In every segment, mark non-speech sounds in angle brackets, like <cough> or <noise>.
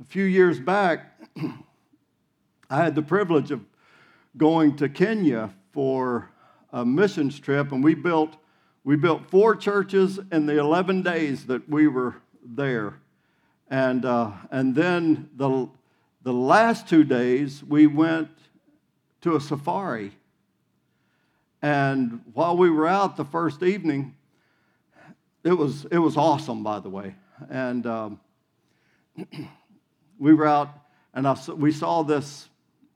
a few years back, <clears throat> I had the privilege of going to Kenya for a missions trip, and we built we built four churches in the 11 days that we were there, and uh, and then the the last two days we went to a safari. And while we were out the first evening, it was it was awesome, by the way, and. Um, <clears throat> we were out and I, we saw this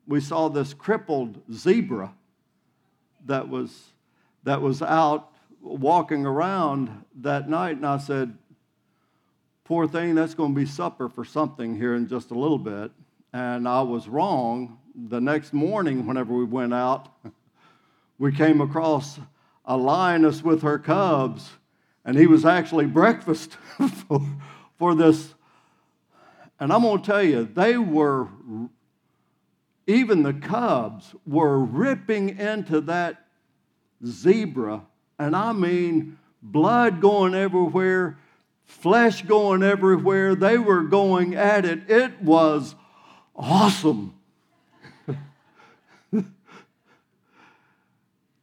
we saw this crippled zebra that was that was out walking around that night and I said poor thing that's going to be supper for something here in just a little bit. And I was wrong. The next morning whenever we went out <laughs> we came across a lioness with her cubs and he was actually breakfast <laughs> for, for this and I'm going to tell you, they were, even the cubs were ripping into that zebra. And I mean, blood going everywhere, flesh going everywhere. They were going at it. It was awesome. <laughs>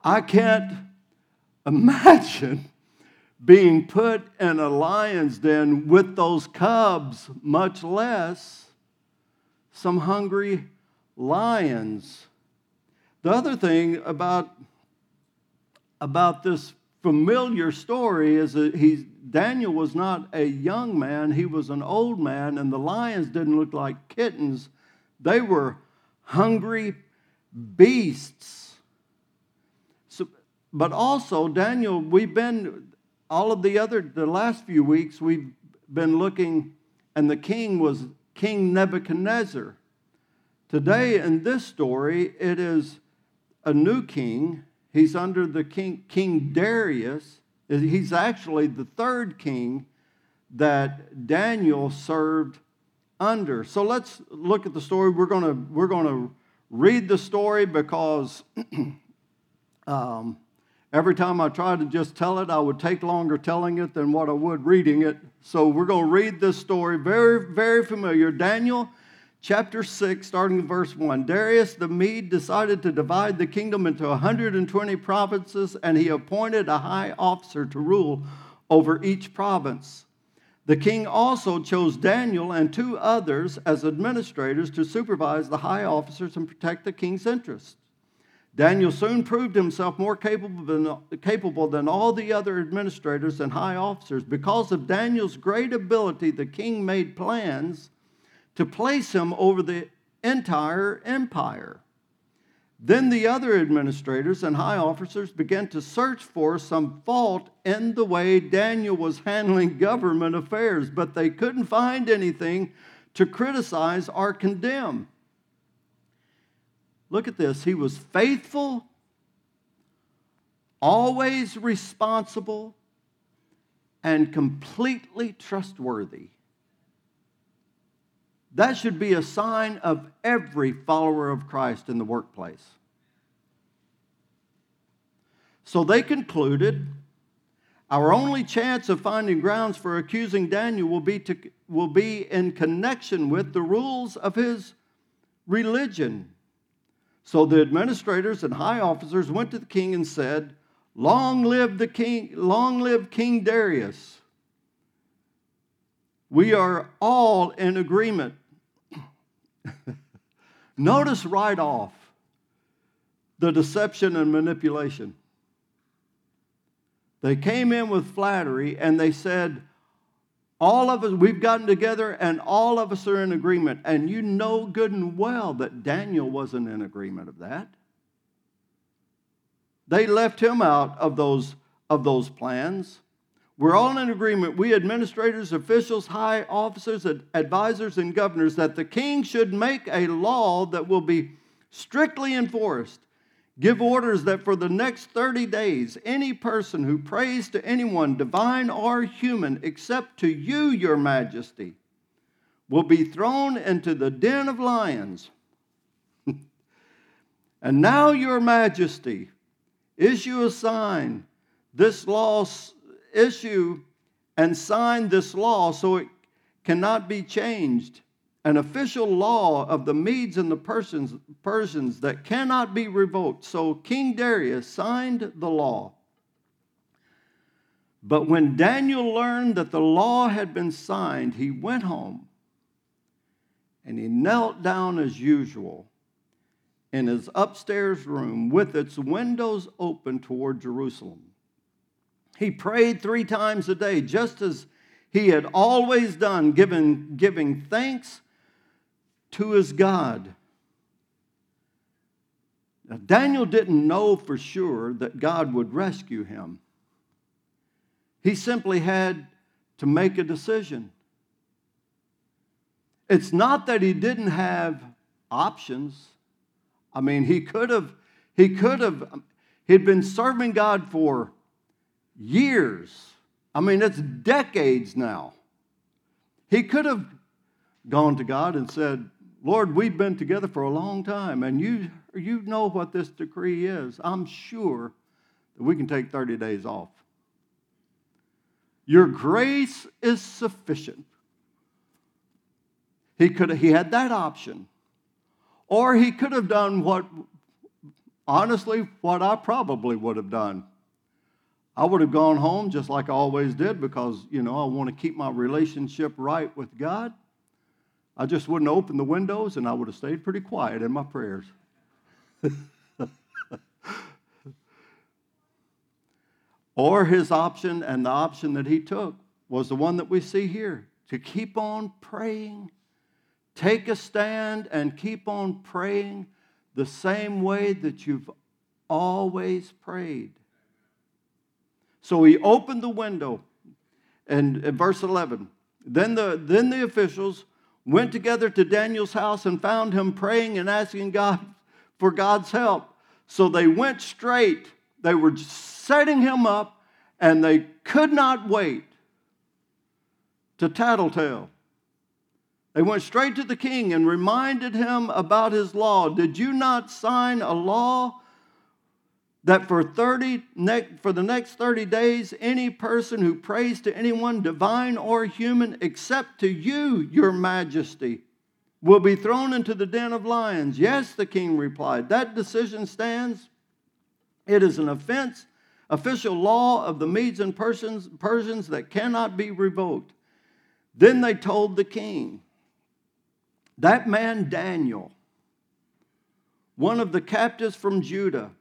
I can't imagine being put in a lion's den with those cubs, much less some hungry lions. The other thing about, about this familiar story is that he, Daniel was not a young man, he was an old man, and the lions didn't look like kittens. They were hungry beasts. So, but also, Daniel, we've been, all of the other, the last few weeks, we've been looking, and the king was King Nebuchadnezzar. Today, in this story, it is a new king. He's under the king, King Darius. He's actually the third king that Daniel served under. So let's look at the story. We're going to, we're going to read the story because <clears throat> um, Every time I tried to just tell it, I would take longer telling it than what I would reading it. So we're going to read this story, very, very familiar. Daniel chapter 6, starting with verse 1. Darius the Mede decided to divide the kingdom into 120 provinces, and he appointed a high officer to rule over each province. The king also chose Daniel and two others as administrators to supervise the high officers and protect the king's interests. Daniel soon proved himself more capable than, capable than all the other administrators and high officers. Because of Daniel's great ability, the king made plans to place him over the entire empire. Then the other administrators and high officers began to search for some fault in the way Daniel was handling government affairs, but they couldn't find anything to criticize or condemn. Look at this. He was faithful, always responsible, and completely trustworthy. That should be a sign of every follower of Christ in the workplace. So they concluded our only chance of finding grounds for accusing Daniel will be, to, will be in connection with the rules of his religion. So the administrators and high officers went to the king and said, Long live the king, long live King Darius. We are all in agreement. <laughs> Notice right off the deception and manipulation. They came in with flattery and they said, all of us, we've gotten together and all of us are in agreement. And you know good and well that Daniel wasn't in agreement of that. They left him out of those, of those plans. We're all in agreement, we administrators, officials, high officers, advisors, and governors, that the king should make a law that will be strictly enforced Give orders that for the next 30 days, any person who prays to anyone, divine or human, except to you, your majesty, will be thrown into the den of lions. <laughs> and now, your majesty, issue a sign, this law, issue and sign this law so it cannot be changed an official law of the Medes and the Persians, Persians that cannot be revoked. So King Darius signed the law. But when Daniel learned that the law had been signed, he went home and he knelt down as usual in his upstairs room with its windows open toward Jerusalem. He prayed three times a day, just as he had always done, giving, giving thanks to his God. Now, Daniel didn't know for sure that God would rescue him. He simply had to make a decision. It's not that he didn't have options. I mean, he could have, he could have, he'd been serving God for years. I mean, it's decades now. He could have gone to God and said, Lord, we've been together for a long time, and you, you know what this decree is. I'm sure that we can take 30 days off. Your grace is sufficient. He could he had that option. Or he could have done what honestly what I probably would have done. I would have gone home just like I always did because, you know, I want to keep my relationship right with God. I just wouldn't open the windows and I would have stayed pretty quiet in my prayers. <laughs> or his option and the option that he took was the one that we see here to keep on praying, take a stand, and keep on praying the same way that you've always prayed. So he opened the window, and in verse 11, then the, then the officials went together to Daniel's house and found him praying and asking God for God's help. So they went straight. They were setting him up, and they could not wait to tattletale. They went straight to the king and reminded him about his law. Did you not sign a law that for 30 for the next 30 days any person who prays to anyone divine or human except to you your majesty will be thrown into the den of lions. Yes the king replied that decision stands. It is an offense official law of the medes and persians, persians that cannot be revoked. Then they told the king that man daniel one of the captives from judah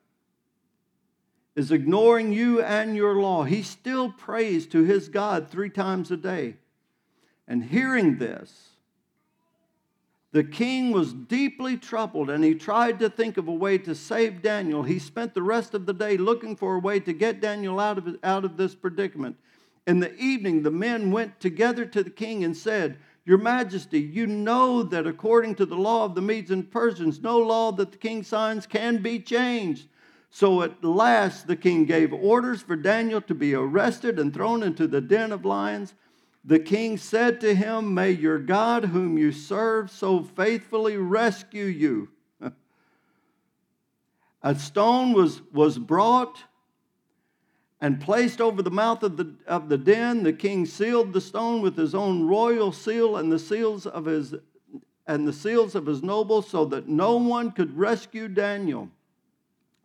is ignoring you and your law. He still prays to his God three times a day. And hearing this, the king was deeply troubled and he tried to think of a way to save Daniel. He spent the rest of the day looking for a way to get Daniel out of, out of this predicament. In the evening, the men went together to the king and said, Your Majesty, you know that according to the law of the Medes and Persians, no law that the king signs can be changed. So at last the king gave orders for Daniel to be arrested and thrown into the den of lions. The king said to him, May your God, whom you serve so faithfully, rescue you. <laughs> A stone was, was brought and placed over the mouth of the, of the den. The king sealed the stone with his own royal seal and the seals of his and the seals of his nobles so that no one could rescue Daniel.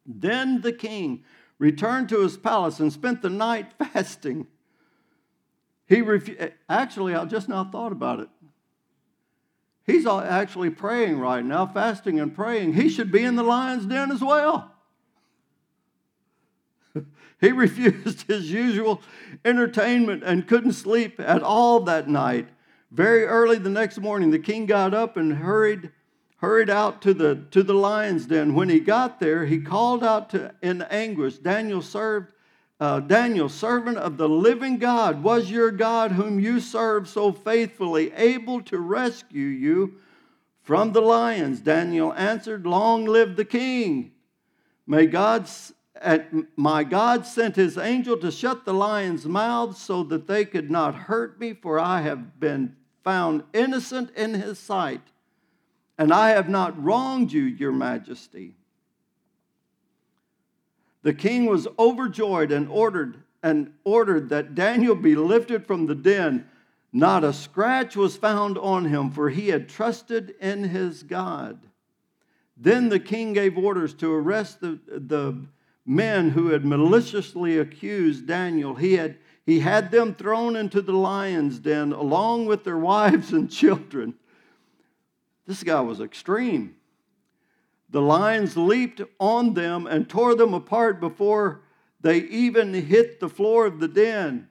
Then the king returned to his palace and spent the night <laughs> fasting. He refu- actually, I just now thought about it. He's actually praying right now, fasting and praying. He should be in the lion's den as well. <laughs> he <laughs> refused his usual entertainment and couldn't sleep at all that night. Very early the next morning, the king got up and hurried hurried out to the, to the lion's den. When he got there, he called out to, in anguish, Daniel served, uh, Daniel, servant of the living God, was your God whom you serve so faithfully able to rescue you from the lions? Daniel answered, Long live the king. May God, my God sent his angel to shut the lions' mouths so that they could not hurt me, for I have been found innocent in his sight and I have not wronged you, your majesty. The king was overjoyed and ordered and ordered that Daniel be lifted from the den. Not a scratch was found on him, for he had trusted in his God. Then the king gave orders to arrest the, the men who had maliciously accused Daniel. He had, he had them thrown into the lion's den along with their <laughs> wives and children. This guy was extreme. The lions leaped on them and tore them apart before they even hit the floor of the den.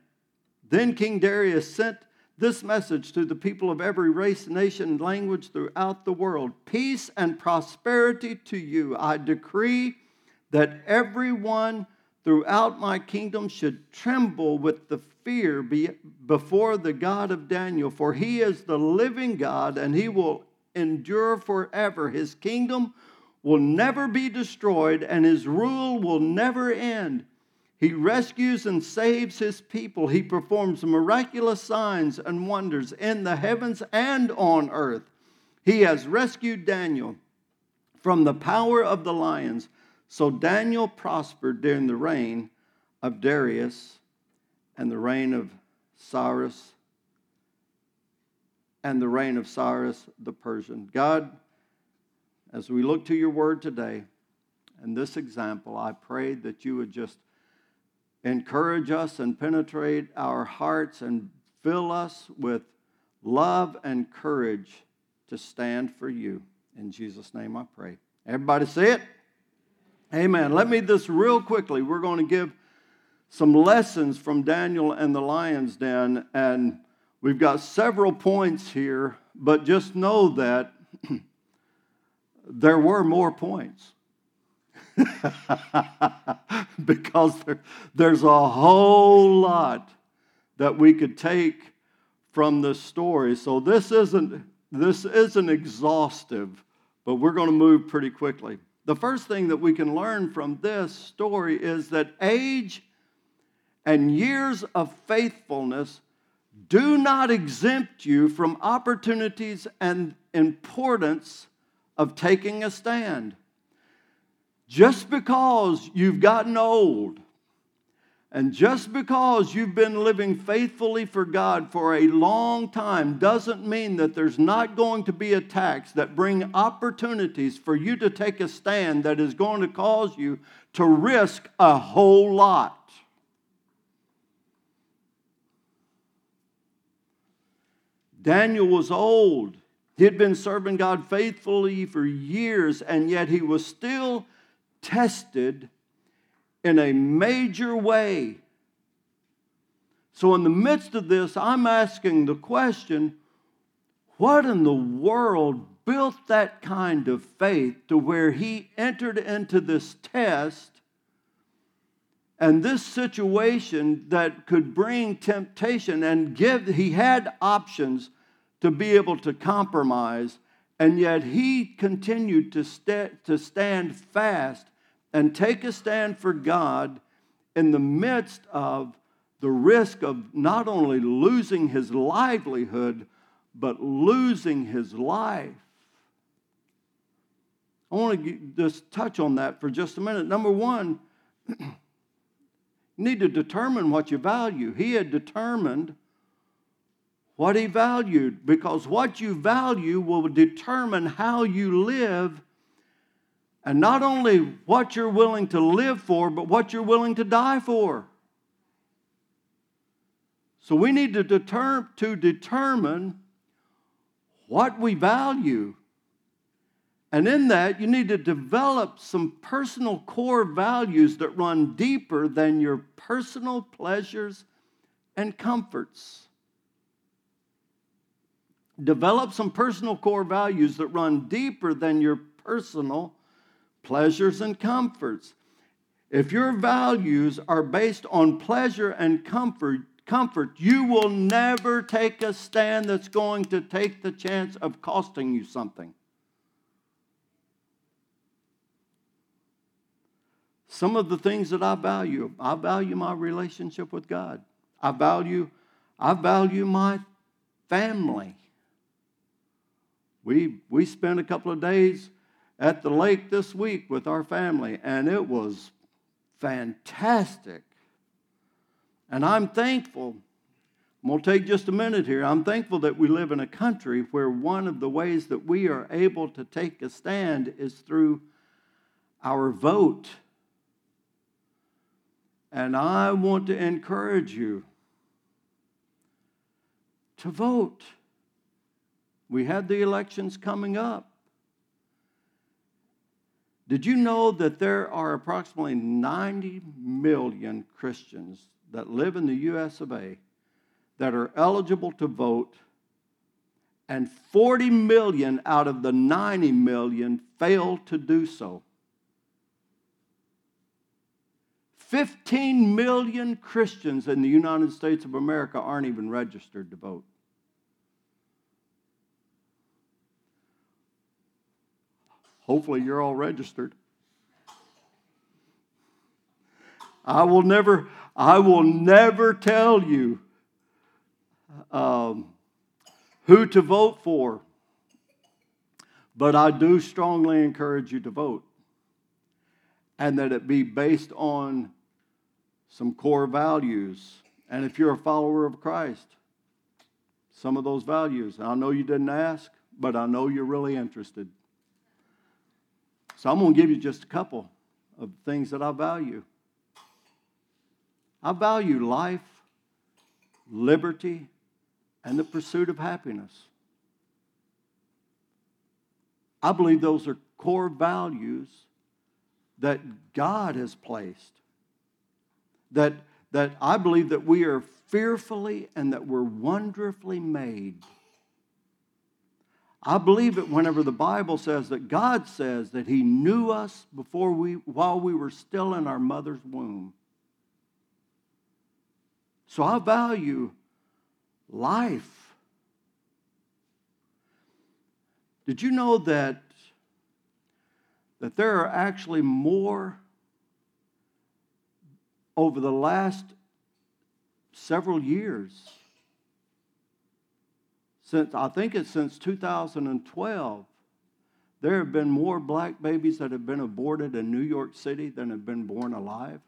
Then King Darius sent this message to the people of every race, nation, and language throughout the world Peace and prosperity to you. I decree that everyone throughout my kingdom should tremble with the fear before the God of Daniel, for he is the living God and he will endure forever. His kingdom will never be destroyed, and his rule will never end. He rescues and saves his people. He performs miraculous signs and wonders in the heavens and on earth. He has rescued Daniel from the power of the lions. So Daniel prospered during the reign of Darius and the reign of Cyrus and the reign of Cyrus the Persian. God, as we look to your word today and this example, I pray that you would just encourage us and penetrate our hearts and fill us with love and courage to stand for you. In Jesus' name I pray. Everybody say it? Amen. Let me this real quickly. We're going to give some lessons from Daniel and the lion's den, and we've got several points here, but just know that <clears throat> there were more points. <laughs> because there, there's a whole lot that we could take from this story. So this isn't this isn't exhaustive, but we're going to move pretty quickly. The first thing that we can learn from this story is that age and years of faithfulness do not exempt you from opportunities and importance of taking a stand. Just because you've gotten old and just because you've been living faithfully for God for a long time doesn't mean that there's not going to be attacks that bring opportunities for you to take a stand that is going to cause you to risk a whole lot. Daniel was old. He had been serving God faithfully for years, and yet he was still tested in a major way. So, in the midst of this, I'm asking the question what in the world built that kind of faith to where he entered into this test and this situation that could bring temptation and give, he had options to be able to compromise, and yet he continued to, st- to stand fast and take a stand for God in the midst of the risk of not only losing his livelihood, but losing his life. I want to just touch on that for just a minute. Number one, <clears throat> need to determine what you value. He had determined what he valued because what you value will determine how you live and not only what you're willing to live for but what you're willing to die for so we need to, deter- to determine what we value and in that you need to develop some personal core values that run deeper than your personal pleasures and comforts Develop some personal core values that run deeper than your personal pleasures and comforts. If your values are based on pleasure and comfort, comfort, you will never take a stand that's going to take the chance of costing you something. Some of the things that I value, I value my relationship with God. I value I value my family. We, we spent a couple of days at the lake this week with our family, and it was fantastic. And I'm thankful. I'm going to take just a minute here. I'm thankful that we live in a country where one of the ways that we are able to take a stand is through our vote. And I want to encourage you to vote. We had the elections coming up. Did you know that there are approximately 90 million Christians that live in the US of A that are eligible to vote, and 40 million out of the 90 million fail to do so. 15 million Christians in the United States of America aren't even registered to vote. Hopefully, you're all registered. I will never, I will never tell you um, who to vote for, but I do strongly encourage you to vote and that it be based on some core values. And if you're a follower of Christ, some of those values. I know you didn't ask, but I know you're really interested. So I'm going to give you just a couple of things that I value. I value life, liberty, and the pursuit of happiness. I believe those are core values that God has placed. That, that I believe that we are fearfully and that we're wonderfully made. I believe it whenever the Bible says that God says that He knew us before we, while we were still in our mother's womb. So I value life. Did you know that, that there are actually more over the last several years? Since I think it's since 2012, there have been more black babies that have been aborted in New York City than have been born alive.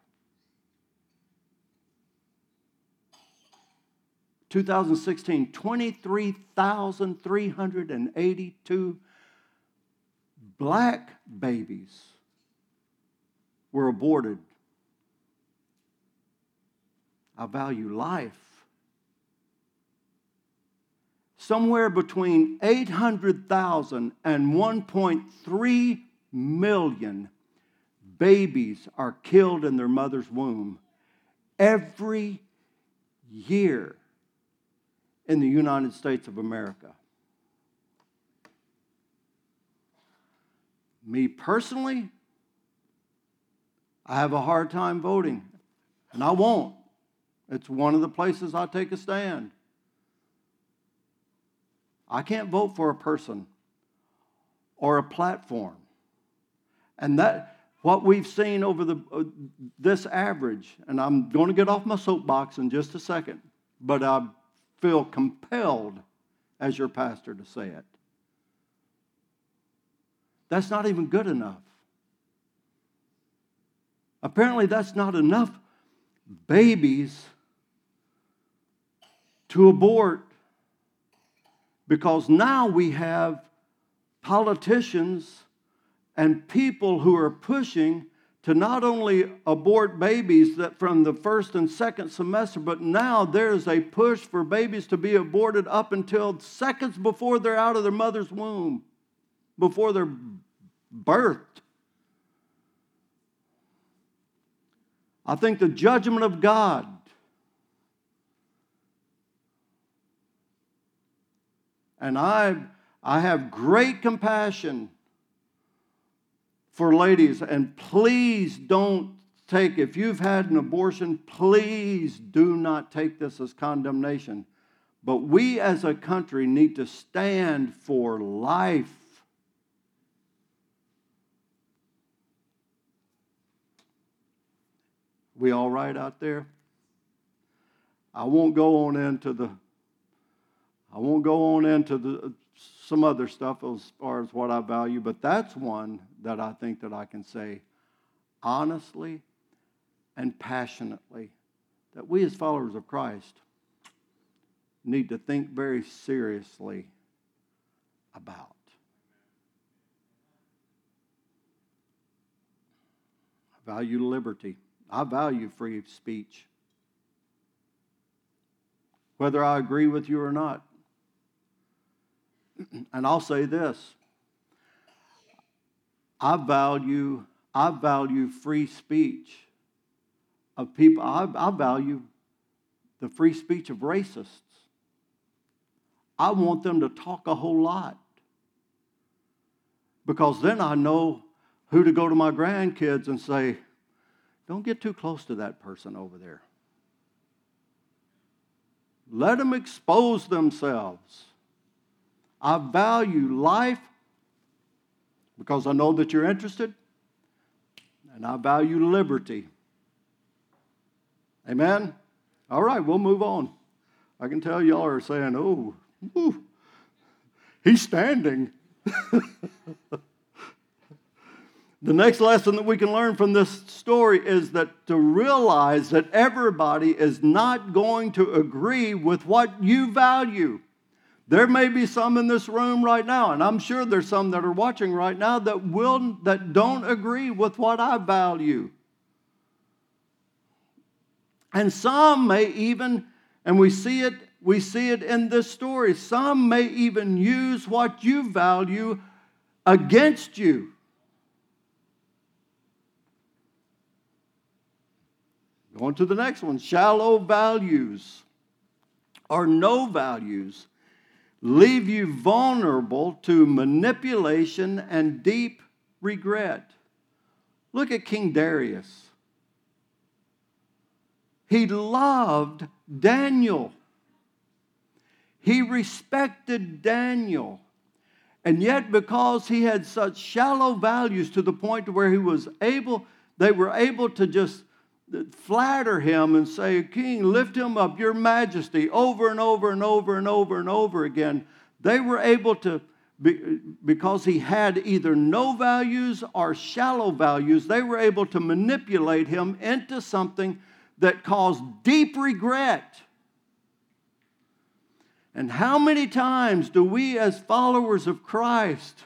2016, 23,382 black babies were aborted. I value life. Somewhere between 800,000 and 1.3 million babies are killed in their mother's womb every year in the United States of America. Me personally, I have a hard time voting, and I won't. It's one of the places I take a stand. I can't vote for a person or a platform. And that what we've seen over the uh, this average, and I'm going to get off my soapbox in just a second, but I feel compelled as your pastor to say it. That's not even good enough. Apparently, that's not enough babies to abort because now we have politicians and people who are pushing to not only abort babies that from the first and second semester, but now there's a push for babies to be aborted up until seconds before they're out of their mother's womb, before they're birthed. I think the judgment of God and I, I have great compassion for ladies, and please don't take, if you've had an abortion, please do not take this as condemnation. But we as a country need to stand for life. We all right out there? I won't go on into the I won't go on into the some other stuff as far as what I value, but that's one that I think that I can say honestly and passionately that we as followers of Christ, need to think very seriously about. I value liberty. I value free speech. Whether I agree with you or not. And I'll say this I value, I value free speech of people. I, I value the free speech of racists. I want them to talk a whole lot because then I know who to go to my grandkids and say, don't get too close to that person over there. Let them expose themselves. I value life because I know that you're interested, and I value liberty. Amen? All right, we'll move on. I can tell y'all are saying, oh, he's standing. <laughs> the next lesson that we can learn from this story is that to realize that everybody is not going to agree with what you value. There may be some in this room right now, and I'm sure there's some that are watching right now that will that don't agree with what I value. And some may even, and we see it, we see it in this story, some may even use what you value against you. Going to the next one shallow values or no values leave you vulnerable to manipulation and deep regret. Look at King Darius. He loved Daniel. He respected Daniel. And yet, because he had such shallow values to the point where he was able, they were able to just flatter him and say, King, lift him up, your majesty, over and over and over and over and over again. They were able to, because he had either no values or shallow values, they were able to manipulate him into something that caused deep regret. And how many times do we, as followers of Christ,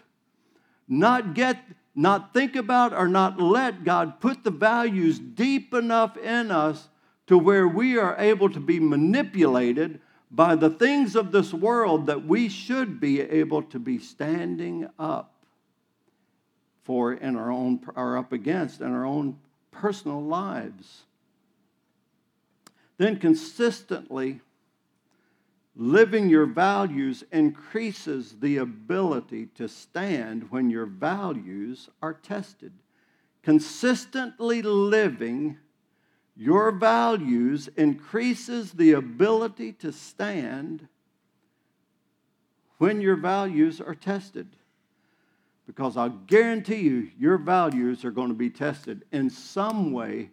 not get not think about or not let God put the values deep enough in us to where we are able to be manipulated by the things of this world that we should be able to be standing up for in our own or up against in our own personal lives. Then consistently Living your values increases the ability to stand when your values are tested. Consistently living your values increases the ability to stand when your values are tested. Because I'll guarantee you, your values are going to be tested in some way.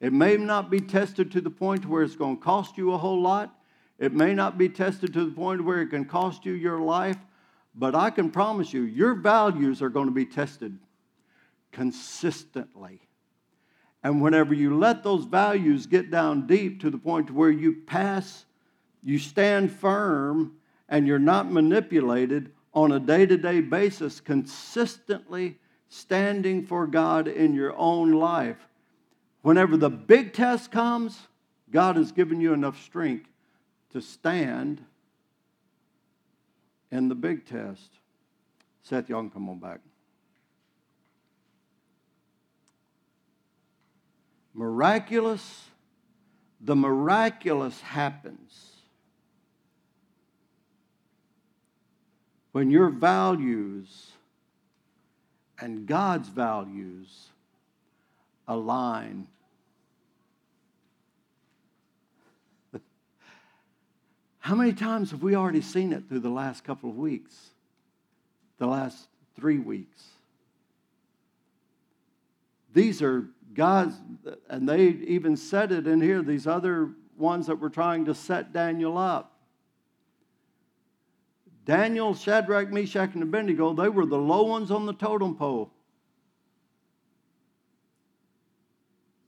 It may not be tested to the point where it's going to cost you a whole lot. It may not be tested to the point where it can cost you your life, but I can promise you, your values are going to be tested consistently. And whenever you let those values get down deep to the point where you pass, you stand firm, and you're not manipulated on a day to day basis, consistently standing for God in your own life. Whenever the big test comes, God has given you enough strength to stand in the big test. Seth, y'all can come on back. Miraculous, the miraculous happens when your values and God's values align How many times have we already seen it through the last couple of weeks? The last three weeks? These are God's, and they even said it in here, these other ones that were trying to set Daniel up. Daniel, Shadrach, Meshach, and Abednego, they were the low ones on the totem pole.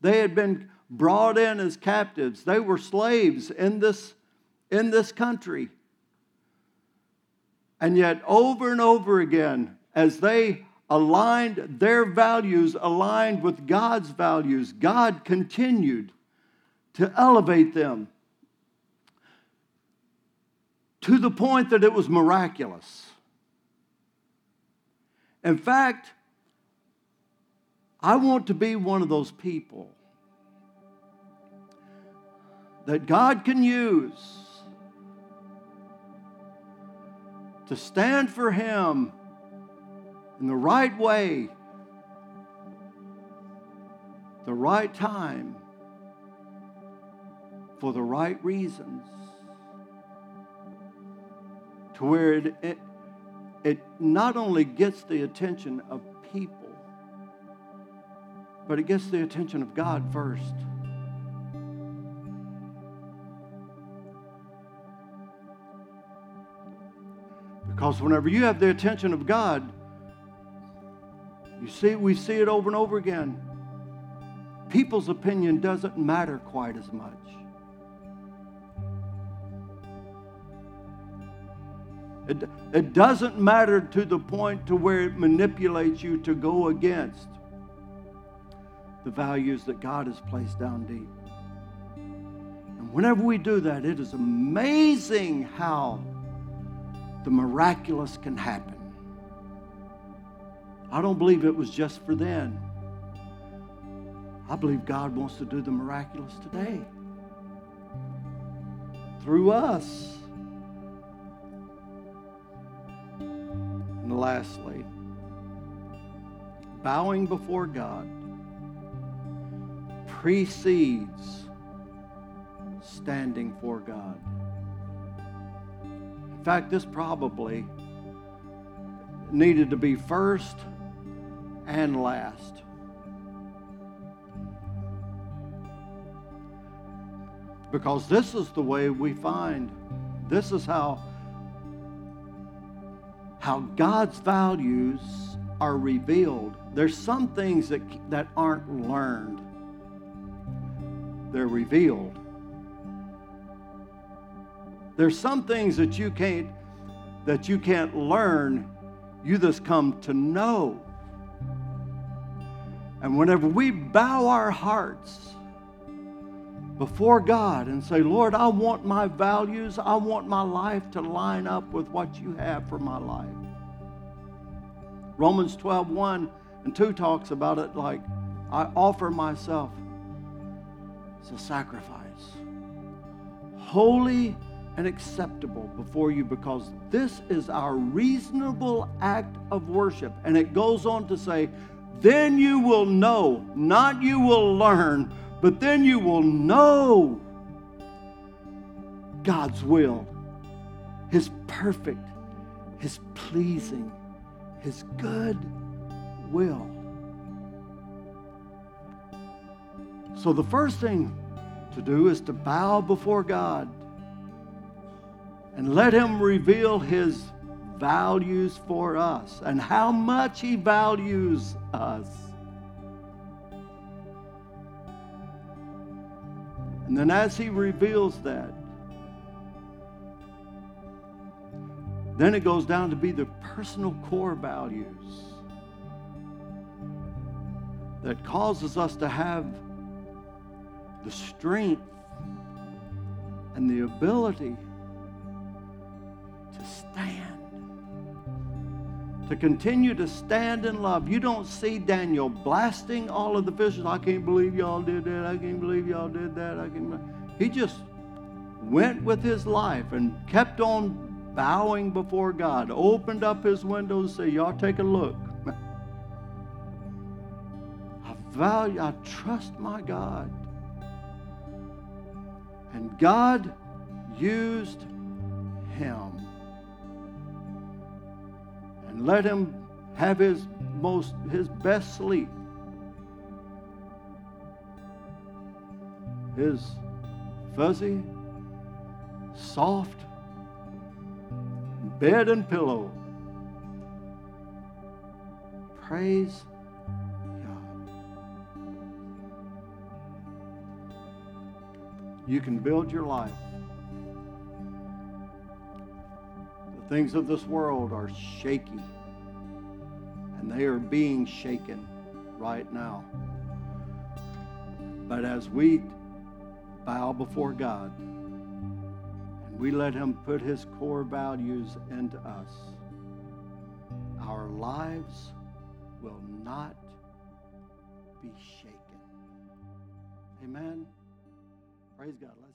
They had been brought in as captives. They were slaves in this in this country. And yet, over and over again, as they aligned their values, aligned with God's values, God continued to elevate them to the point that it was miraculous. In fact, I want to be one of those people that God can use to stand for Him in the right way, the right time, for the right reasons, to where it, it, it not only gets the attention of people, but it gets the attention of God first. Because whenever you have the attention of God, you see, we see it over and over again. People's opinion doesn't matter quite as much. It, it doesn't matter to the point to where it manipulates you to go against the values that God has placed down deep. And whenever we do that, it is amazing how the miraculous can happen. I don't believe it was just for then. I believe God wants to do the miraculous today through us. And lastly, bowing before God precedes standing for God. In fact, this probably needed to be first and last. Because this is the way we find, this is how, how God's values are revealed. There's some things that, that aren't learned, they're revealed. There's some things that you can't that you can't learn, you just come to know. And whenever we bow our hearts before God and say, Lord, I want my values, I want my life to line up with what you have for my life. Romans 12, 1 and 2 talks about it like, I offer myself as a sacrifice. Holy and acceptable before you because this is our reasonable act of worship. And it goes on to say, then you will know, not you will learn, but then you will know God's will, His perfect, His pleasing, His good will. So the first thing to do is to bow before God and let Him reveal His values for us and how much He values us. And then, as He reveals that, then it goes down to be the personal core values that causes us to have the strength and the ability stand. To continue to stand in love. You don't see Daniel blasting all of the fishes. I can't believe y'all did that. I can't believe y'all did that. I can't. He just went with his life and kept on bowing before God. Opened up his windows and said, Y'all take a look. I value, I trust my God. And God used him and let him have his most his best sleep. His fuzzy, soft bed and pillow. Praise God. You can build your life Things of this world are shaky, and they are being shaken right now. But as we bow before God and we let Him put His core values into us, our lives will not be shaken. Amen. Praise God.